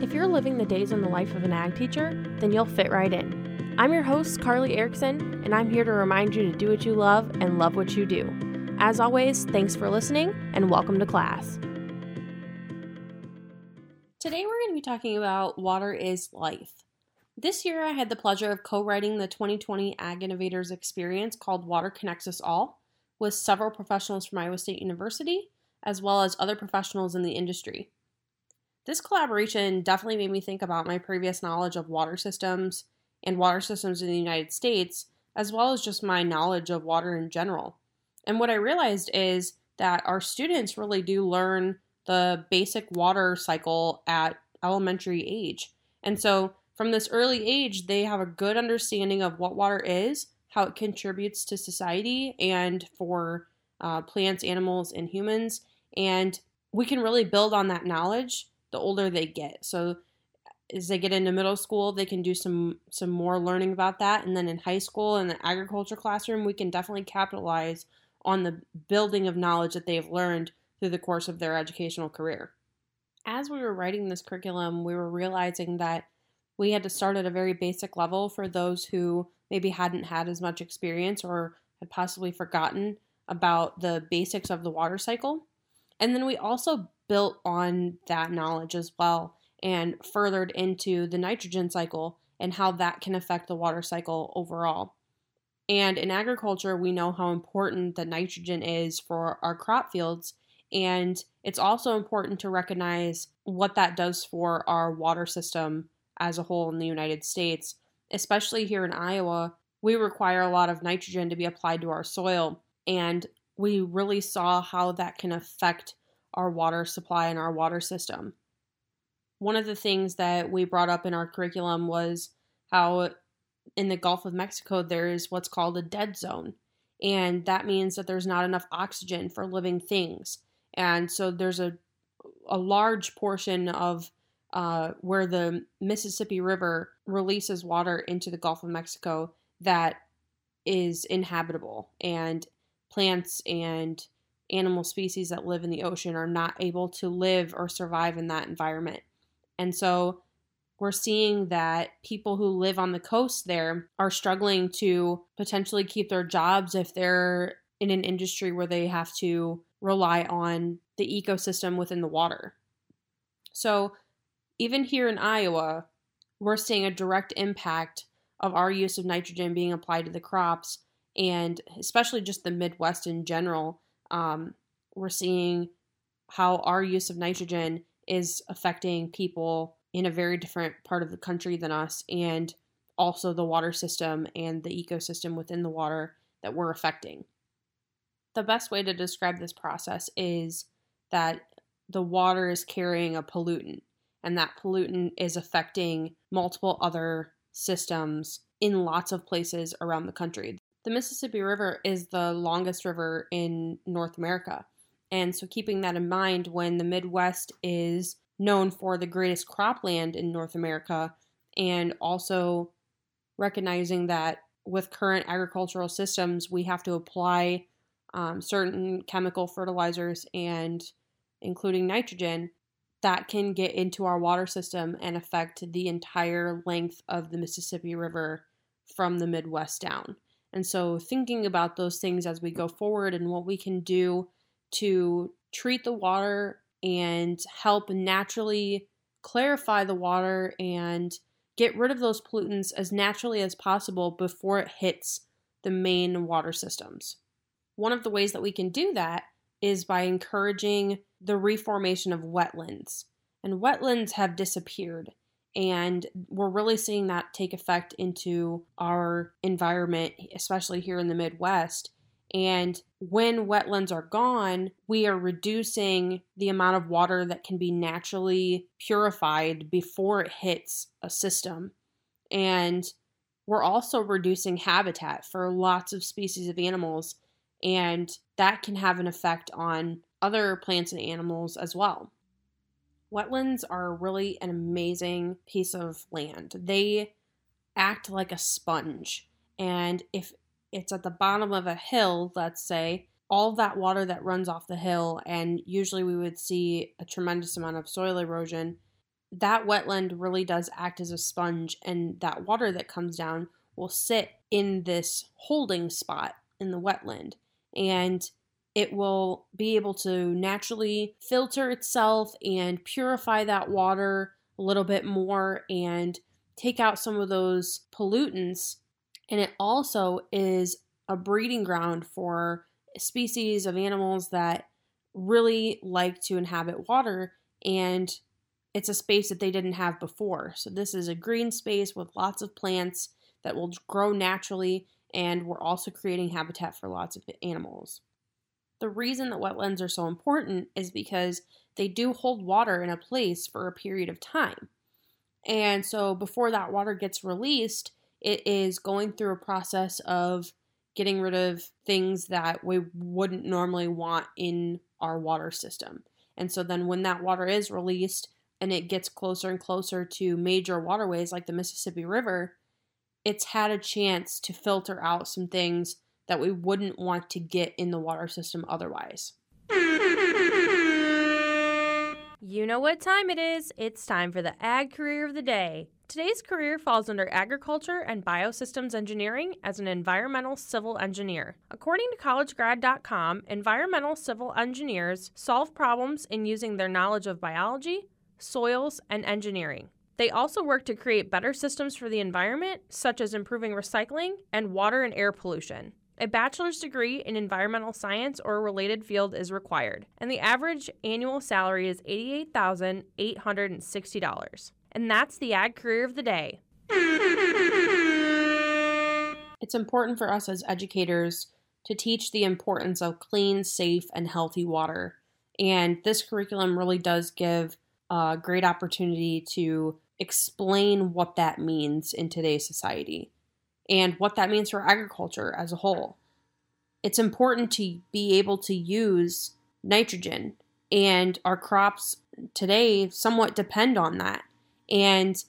If you're living the days in the life of an ag teacher, then you'll fit right in. I'm your host, Carly Erickson, and I'm here to remind you to do what you love and love what you do. As always, thanks for listening and welcome to class. Today we're going to be talking about Water is Life. This year I had the pleasure of co writing the 2020 Ag Innovators Experience called Water Connects Us All with several professionals from Iowa State University, as well as other professionals in the industry. This collaboration definitely made me think about my previous knowledge of water systems and water systems in the United States, as well as just my knowledge of water in general. And what I realized is that our students really do learn the basic water cycle at elementary age. And so from this early age, they have a good understanding of what water is, how it contributes to society and for uh, plants, animals, and humans. And we can really build on that knowledge the older they get. So as they get into middle school, they can do some some more learning about that, and then in high school in the agriculture classroom, we can definitely capitalize on the building of knowledge that they've learned through the course of their educational career. As we were writing this curriculum, we were realizing that we had to start at a very basic level for those who maybe hadn't had as much experience or had possibly forgotten about the basics of the water cycle. And then we also built on that knowledge as well and furthered into the nitrogen cycle and how that can affect the water cycle overall. And in agriculture, we know how important the nitrogen is for our crop fields. And it's also important to recognize what that does for our water system as a whole in the United States. Especially here in Iowa, we require a lot of nitrogen to be applied to our soil. And we really saw how that can affect our water supply and our water system. One of the things that we brought up in our curriculum was how in the Gulf of Mexico there is what's called a dead zone. And that means that there's not enough oxygen for living things. And so there's a, a large portion of uh, where the Mississippi River releases water into the Gulf of Mexico that is inhabitable. And plants and animal species that live in the ocean are not able to live or survive in that environment. And so we're seeing that people who live on the coast there are struggling to potentially keep their jobs if they're in an industry where they have to rely on the ecosystem within the water. So, even here in Iowa, we're seeing a direct impact of our use of nitrogen being applied to the crops, and especially just the Midwest in general, um, we're seeing how our use of nitrogen is affecting people in a very different part of the country than us, and also the water system and the ecosystem within the water that we're affecting. The best way to describe this process is that the water is carrying a pollutant, and that pollutant is affecting multiple other systems in lots of places around the country. The Mississippi River is the longest river in North America. And so, keeping that in mind, when the Midwest is known for the greatest cropland in North America, and also recognizing that with current agricultural systems, we have to apply um, certain chemical fertilizers and including nitrogen that can get into our water system and affect the entire length of the Mississippi River from the Midwest down. And so, thinking about those things as we go forward and what we can do to treat the water and help naturally clarify the water and get rid of those pollutants as naturally as possible before it hits the main water systems. One of the ways that we can do that is by encouraging the reformation of wetlands. And wetlands have disappeared. And we're really seeing that take effect into our environment, especially here in the Midwest. And when wetlands are gone, we are reducing the amount of water that can be naturally purified before it hits a system. And we're also reducing habitat for lots of species of animals. And that can have an effect on other plants and animals as well. Wetlands are really an amazing piece of land. They act like a sponge. And if it's at the bottom of a hill, let's say, all that water that runs off the hill, and usually we would see a tremendous amount of soil erosion, that wetland really does act as a sponge, and that water that comes down will sit in this holding spot in the wetland. And it will be able to naturally filter itself and purify that water a little bit more and take out some of those pollutants. And it also is a breeding ground for species of animals that really like to inhabit water and it's a space that they didn't have before. So this is a green space with lots of plants that will grow naturally and we're also creating habitat for lots of animals. The reason that wetlands are so important is because they do hold water in a place for a period of time. And so before that water gets released, it is going through a process of getting rid of things that we wouldn't normally want in our water system. And so then when that water is released and it gets closer and closer to major waterways like the Mississippi River, it's had a chance to filter out some things that we wouldn't want to get in the water system otherwise. You know what time it is. It's time for the Ag Career of the Day. Today's career falls under agriculture and biosystems engineering as an environmental civil engineer. According to collegegrad.com, environmental civil engineers solve problems in using their knowledge of biology, soils, and engineering. They also work to create better systems for the environment, such as improving recycling and water and air pollution. A bachelor's degree in environmental science or a related field is required, and the average annual salary is $88,860. And that's the ag career of the day. It's important for us as educators to teach the importance of clean, safe, and healthy water. And this curriculum really does give a great opportunity to explain what that means in today's society and what that means for agriculture as a whole. It's important to be able to use nitrogen, and our crops today somewhat depend on that. And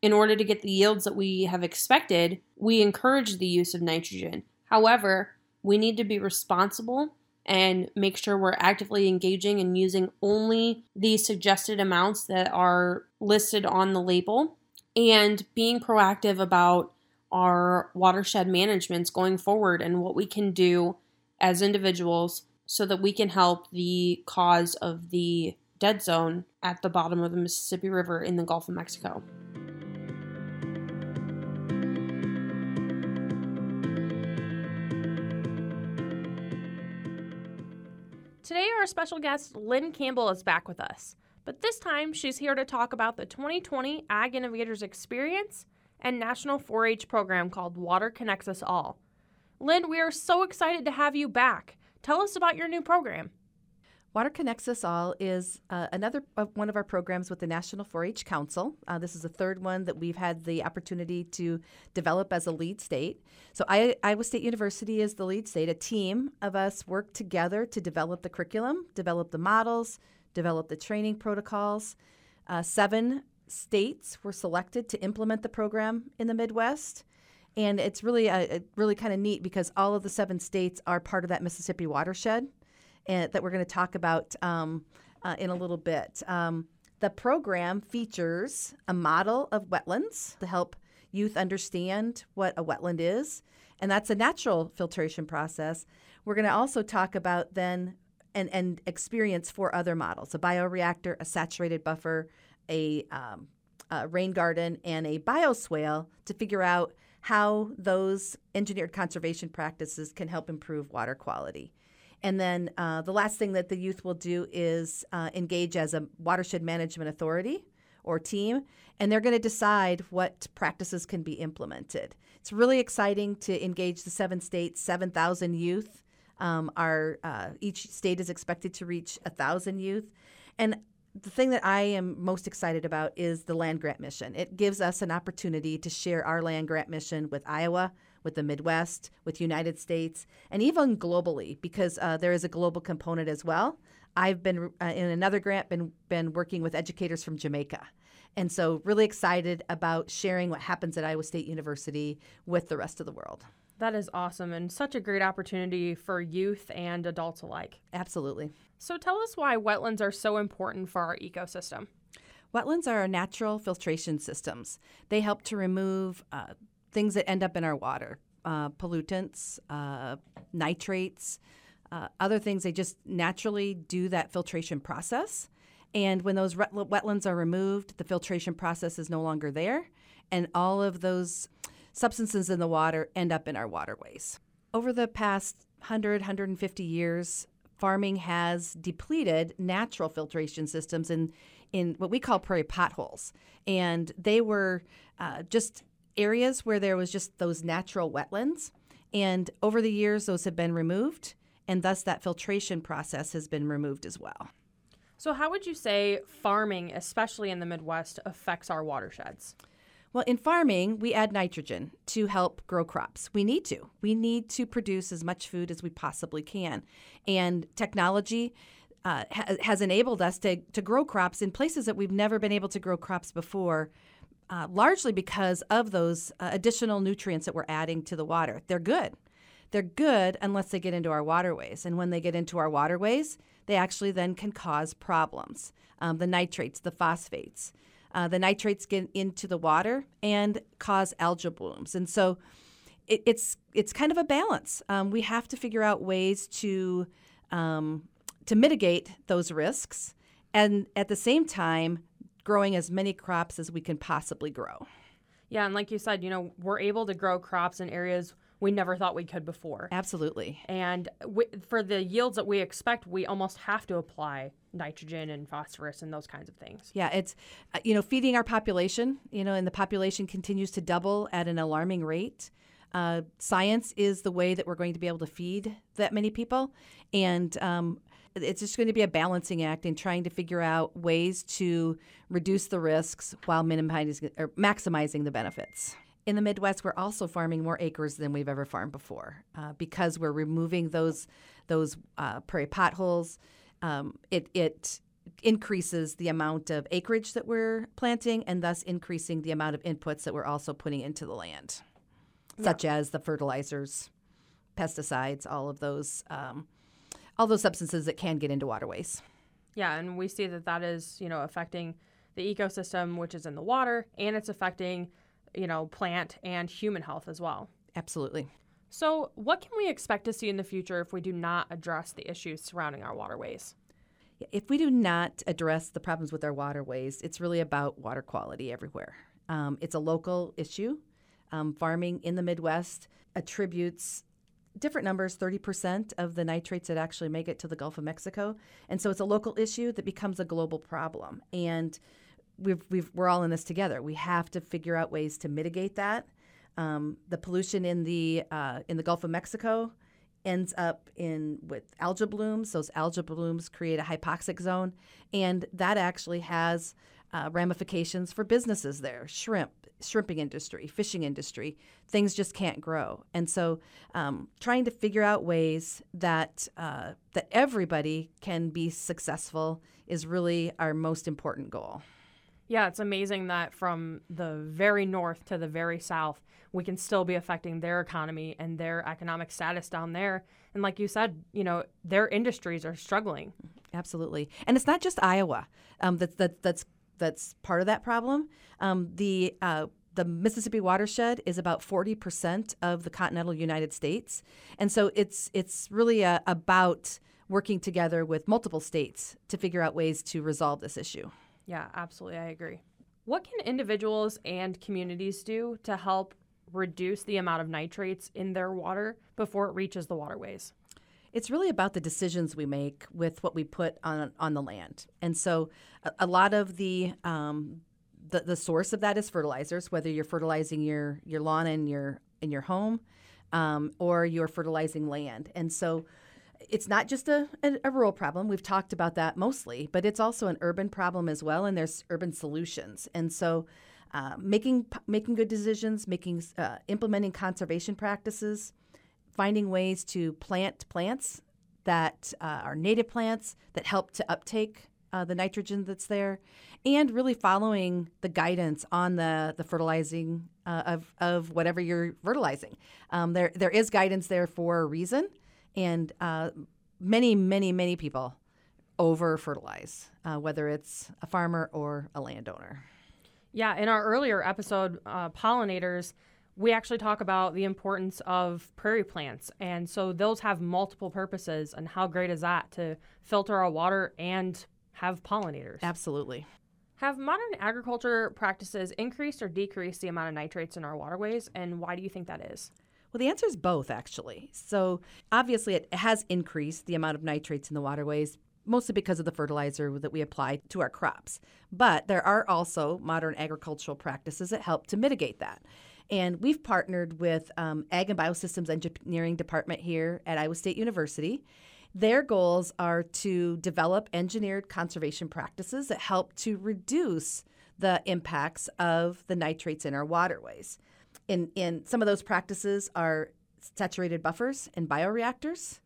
in order to get the yields that we have expected, we encourage the use of nitrogen. However, we need to be responsible and make sure we're actively engaging and using only the suggested amounts that are listed on the label and being proactive about our watershed managements going forward and what we can do as individuals so that we can help the cause of the dead zone at the bottom of the Mississippi River in the Gulf of Mexico. Today, our special guest, Lynn Campbell, is back with us. But this time, she's here to talk about the 2020 Ag Innovators Experience and National 4 H program called Water Connects Us All. Lynn, we are so excited to have you back. Tell us about your new program. Water Connects Us All is uh, another uh, one of our programs with the National 4 H Council. Uh, this is the third one that we've had the opportunity to develop as a lead state. So, I, Iowa State University is the lead state. A team of us work together to develop the curriculum, develop the models, develop the training protocols. Uh, seven states were selected to implement the program in the Midwest. And it's really a, a really kind of neat because all of the seven states are part of that Mississippi watershed and, that we're going to talk about um, uh, in a little bit. Um, the program features a model of wetlands to help youth understand what a wetland is, and that's a natural filtration process. We're going to also talk about then and, and experience four other models a bioreactor, a saturated buffer, a, um, a rain garden, and a bioswale to figure out how those engineered conservation practices can help improve water quality. And then uh, the last thing that the youth will do is uh, engage as a watershed management authority or team, and they're going to decide what practices can be implemented. It's really exciting to engage the seven states, 7,000 youth. Um, our, uh, each state is expected to reach 1,000 youth. And the thing that I am most excited about is the land grant mission. It gives us an opportunity to share our land grant mission with Iowa, with the Midwest, with United States, and even globally because uh, there is a global component as well. I've been uh, in another grant been been working with educators from Jamaica. And so really excited about sharing what happens at Iowa State University with the rest of the world. That is awesome and such a great opportunity for youth and adults alike. Absolutely. So tell us why wetlands are so important for our ecosystem. Wetlands are our natural filtration systems. They help to remove uh, things that end up in our water, uh, pollutants, uh, nitrates, uh, other things. They just naturally do that filtration process. And when those wetlands are removed, the filtration process is no longer there, and all of those substances in the water end up in our waterways. Over the past 100, 150 years, farming has depleted natural filtration systems in, in what we call prairie potholes. And they were uh, just areas where there was just those natural wetlands. And over the years, those have been removed, and thus that filtration process has been removed as well. So, how would you say farming, especially in the Midwest, affects our watersheds? Well, in farming, we add nitrogen to help grow crops. We need to. We need to produce as much food as we possibly can. And technology uh, ha- has enabled us to, to grow crops in places that we've never been able to grow crops before, uh, largely because of those uh, additional nutrients that we're adding to the water. They're good. They're good unless they get into our waterways. And when they get into our waterways, they actually then can cause problems. Um, the nitrates, the phosphates. Uh, the nitrates get into the water and cause algal blooms. And so it, it's it's kind of a balance. Um, we have to figure out ways to um, to mitigate those risks, and at the same time, growing as many crops as we can possibly grow. Yeah, and like you said, you know, we're able to grow crops in areas we never thought we could before. Absolutely. And we, for the yields that we expect, we almost have to apply nitrogen and phosphorus and those kinds of things. Yeah, it's uh, you know feeding our population, you know, and the population continues to double at an alarming rate. Uh, science is the way that we're going to be able to feed that many people, and um, it's just going to be a balancing act in trying to figure out ways to reduce the risks while minimizing or maximizing the benefits in the Midwest, we're also farming more acres than we've ever farmed before uh, because we're removing those those uh, prairie potholes. Um, it it increases the amount of acreage that we're planting, and thus increasing the amount of inputs that we're also putting into the land, yeah. such as the fertilizers, pesticides, all of those um, all those substances that can get into waterways. Yeah, and we see that that is you know affecting the ecosystem, which is in the water, and it's affecting you know, plant and human health as well. Absolutely. So, what can we expect to see in the future if we do not address the issues surrounding our waterways? If we do not address the problems with our waterways, it's really about water quality everywhere. Um, it's a local issue. Um, farming in the Midwest attributes different numbers 30% of the nitrates that actually make it to the Gulf of Mexico. And so it's a local issue that becomes a global problem. And we've, we've, we're all in this together. We have to figure out ways to mitigate that. Um, the pollution in the uh, in the Gulf of Mexico ends up in with algal blooms. Those algal blooms create a hypoxic zone, and that actually has uh, ramifications for businesses there. Shrimp, shrimping industry, fishing industry, things just can't grow. And so, um, trying to figure out ways that uh, that everybody can be successful is really our most important goal. Yeah, it's amazing that from the very north to the very south, we can still be affecting their economy and their economic status down there. And like you said, you know, their industries are struggling. Absolutely, and it's not just Iowa um, that, that that's that's part of that problem. Um, the uh, the Mississippi watershed is about 40% of the continental United States. And so it's it's really uh, about working together with multiple states to figure out ways to resolve this issue. Yeah, absolutely. I agree. What can individuals and communities do to help reduce the amount of nitrates in their water before it reaches the waterways? It's really about the decisions we make with what we put on on the land, and so a, a lot of the, um, the the source of that is fertilizers. Whether you're fertilizing your your lawn in your in your home, um, or you're fertilizing land, and so it's not just a, a, a, rural problem. We've talked about that mostly, but it's also an urban problem as well, and there's urban solutions. And so, uh, making making good decisions, making uh, implementing conservation practices, finding ways to plant plants that uh, are native plants that help to uptake uh, the nitrogen that's there, and really following the guidance on the the fertilizing uh, of of whatever you're fertilizing. Um, there there is guidance there for a reason. And uh, many, many, many people over fertilize, uh, whether it's a farmer or a landowner. Yeah, in our earlier episode, uh, pollinators, we actually talk about the importance of prairie plants. And so those have multiple purposes. And how great is that to filter our water and have pollinators? Absolutely. Have modern agriculture practices increased or decreased the amount of nitrates in our waterways? And why do you think that is? Well, the answer is both, actually. So, obviously, it has increased the amount of nitrates in the waterways, mostly because of the fertilizer that we apply to our crops. But there are also modern agricultural practices that help to mitigate that. And we've partnered with um, Ag and Biosystems Engineering Department here at Iowa State University. Their goals are to develop engineered conservation practices that help to reduce the impacts of the nitrates in our waterways. In, in some of those practices are saturated buffers and bioreactors.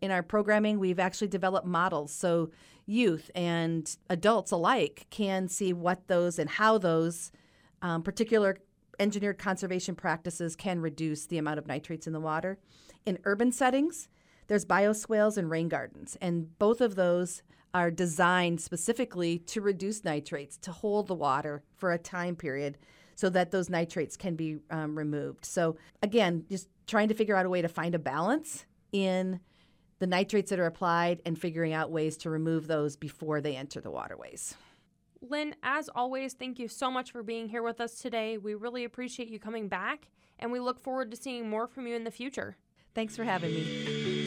In our programming, we've actually developed models so youth and adults alike can see what those and how those um, particular engineered conservation practices can reduce the amount of nitrates in the water. In urban settings, there's bioswales and rain gardens, and both of those are designed specifically to reduce nitrates, to hold the water for a time period so that those nitrates can be um, removed. So, again, just trying to figure out a way to find a balance in the nitrates that are applied and figuring out ways to remove those before they enter the waterways. Lynn, as always, thank you so much for being here with us today. We really appreciate you coming back, and we look forward to seeing more from you in the future. Thanks for having me.